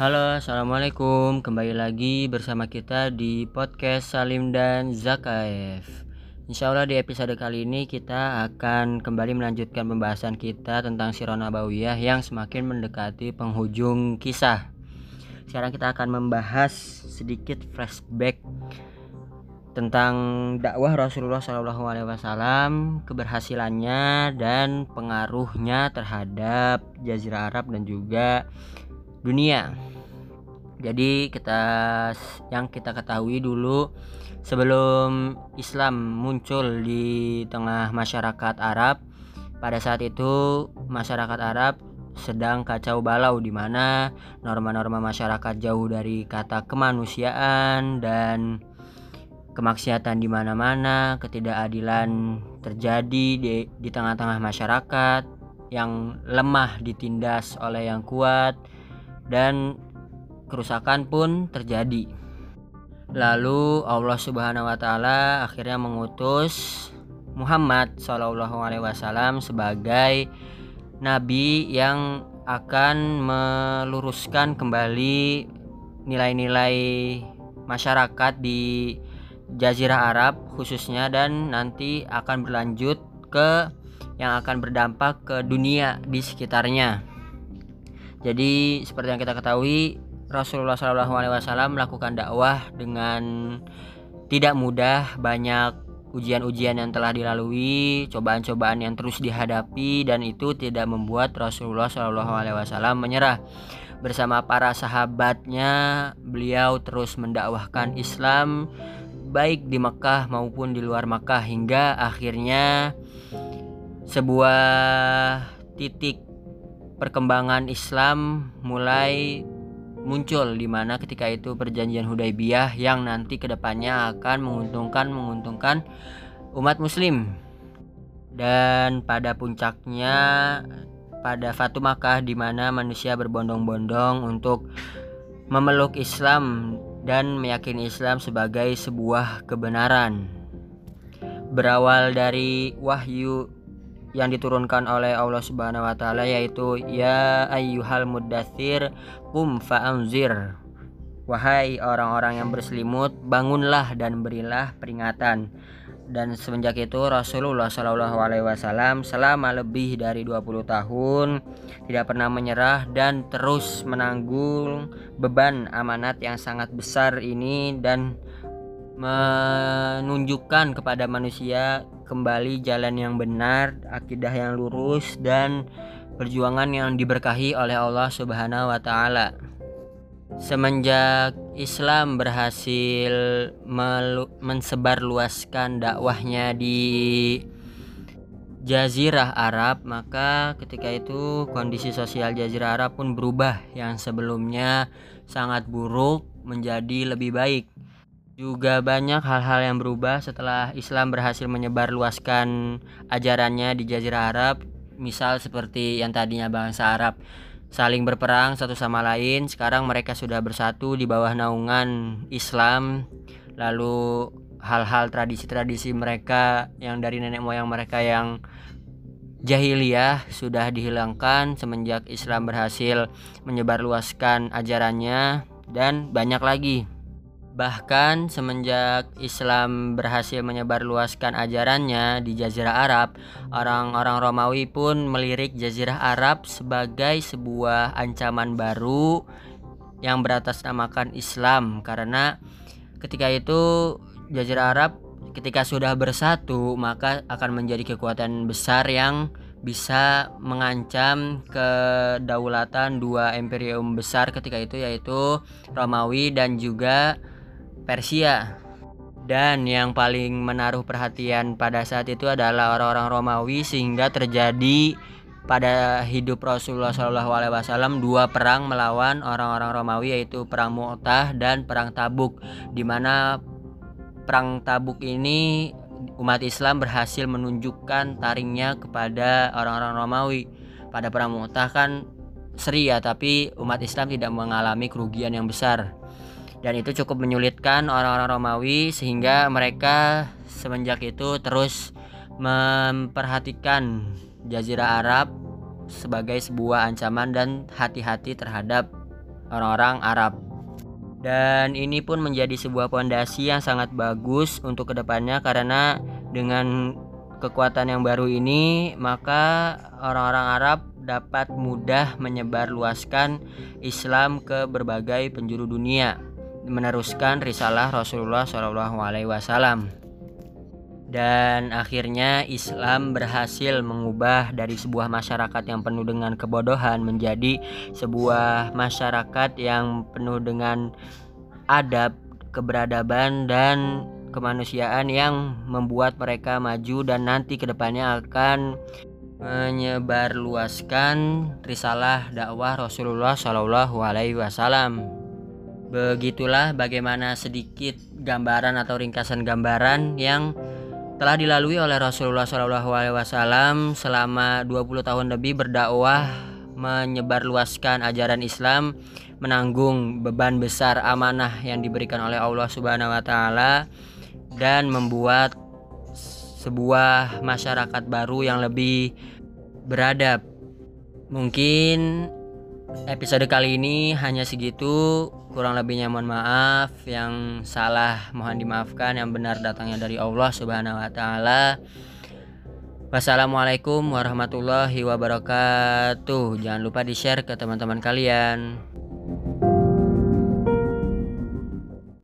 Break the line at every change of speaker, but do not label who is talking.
Halo, assalamualaikum. Kembali lagi bersama kita di podcast Salim dan Zakaev. Insya Allah di episode kali ini kita akan kembali melanjutkan pembahasan kita tentang Sirah Nabawiyah yang semakin mendekati penghujung kisah. Sekarang kita akan membahas sedikit flashback tentang dakwah Rasulullah SAW, keberhasilannya dan pengaruhnya terhadap Jazirah Arab dan juga dunia. Jadi kita yang kita ketahui dulu sebelum Islam muncul di tengah masyarakat Arab, pada saat itu masyarakat Arab sedang kacau balau di mana norma-norma masyarakat jauh dari kata kemanusiaan dan kemaksiatan di mana-mana, ketidakadilan terjadi di di tengah-tengah masyarakat yang lemah ditindas oleh yang kuat dan kerusakan pun terjadi. Lalu Allah Subhanahu wa taala akhirnya mengutus Muhammad Shallallahu alaihi wasallam sebagai nabi yang akan meluruskan kembali nilai-nilai masyarakat di Jazirah Arab khususnya dan nanti akan berlanjut ke yang akan berdampak ke dunia di sekitarnya. Jadi seperti yang kita ketahui Rasulullah SAW melakukan dakwah dengan tidak mudah, banyak ujian-ujian yang telah dilalui, cobaan-cobaan yang terus dihadapi dan itu tidak membuat Rasulullah SAW menyerah. Bersama para sahabatnya, beliau terus mendakwahkan Islam baik di Mekah maupun di luar Mekah hingga akhirnya sebuah titik perkembangan Islam mulai muncul di mana ketika itu perjanjian Hudaybiyah yang nanti ke depannya akan menguntungkan menguntungkan umat Muslim dan pada puncaknya pada Fatu Makkah di mana manusia berbondong-bondong untuk memeluk Islam dan meyakini Islam sebagai sebuah kebenaran. Berawal dari wahyu yang diturunkan oleh Allah Subhanahu wa taala yaitu ya ayyuhal muddatsir qum fa'anzir. Wahai orang-orang yang berselimut, bangunlah dan berilah peringatan dan semenjak itu Rasulullah Shallallahu Alaihi Wasallam selama lebih dari 20 tahun tidak pernah menyerah dan terus menanggung beban amanat yang sangat besar ini dan menunjukkan kepada manusia kembali jalan yang benar, akidah yang lurus dan perjuangan yang diberkahi oleh Allah Subhanahu wa taala. Semenjak Islam berhasil mensebarluaskan dakwahnya di Jazirah Arab, maka ketika itu kondisi sosial Jazirah Arab pun berubah yang sebelumnya sangat buruk menjadi lebih baik. Juga banyak hal-hal yang berubah setelah Islam berhasil menyebarluaskan ajarannya di Jazirah Arab, misal seperti yang tadinya bangsa Arab saling berperang satu sama lain. Sekarang mereka sudah bersatu di bawah naungan Islam. Lalu hal-hal tradisi-tradisi mereka yang dari nenek moyang mereka yang jahiliyah sudah dihilangkan semenjak Islam berhasil menyebarluaskan ajarannya dan banyak lagi. Bahkan semenjak Islam berhasil menyebarluaskan ajarannya di Jazirah Arab, orang-orang Romawi pun melirik Jazirah Arab sebagai sebuah ancaman baru yang beratasnamakan Islam. Karena ketika itu Jazirah Arab ketika sudah bersatu maka akan menjadi kekuatan besar yang bisa mengancam kedaulatan dua imperium besar ketika itu yaitu Romawi dan juga Persia. Dan yang paling menaruh perhatian pada saat itu adalah orang-orang Romawi sehingga terjadi pada hidup Rasulullah SAW dua perang melawan orang-orang Romawi yaitu perang Mu'tah dan perang Tabuk di mana perang Tabuk ini umat Islam berhasil menunjukkan taringnya kepada orang-orang Romawi pada perang Mu'tah kan seri ya tapi umat Islam tidak mengalami kerugian yang besar dan itu cukup menyulitkan orang-orang Romawi sehingga mereka semenjak itu terus memperhatikan Jazirah Arab sebagai sebuah ancaman dan hati-hati terhadap orang-orang Arab. Dan ini pun menjadi sebuah pondasi yang sangat bagus untuk ke depannya karena dengan kekuatan yang baru ini maka orang-orang Arab dapat mudah menyebarluaskan Islam ke berbagai penjuru dunia, meneruskan risalah Rasulullah Shallallahu Alaihi Wasallam dan akhirnya Islam berhasil mengubah dari sebuah masyarakat yang penuh dengan kebodohan menjadi sebuah masyarakat yang penuh dengan adab, keberadaban dan kemanusiaan yang membuat mereka maju dan nanti ke depannya akan menyebarluaskan risalah dakwah Rasulullah Shallallahu Alaihi Wasallam. Begitulah bagaimana sedikit gambaran atau ringkasan gambaran yang telah dilalui oleh Rasulullah SAW selama 20 tahun lebih berdakwah menyebarluaskan ajaran Islam menanggung beban besar amanah yang diberikan oleh Allah Subhanahu wa taala dan membuat sebuah masyarakat baru yang lebih beradab. Mungkin episode kali ini hanya segitu. Kurang lebihnya mohon maaf. Yang salah mohon dimaafkan. Yang benar datangnya dari Allah Subhanahu wa taala. Wassalamualaikum warahmatullahi wabarakatuh. Jangan lupa di share ke teman-teman kalian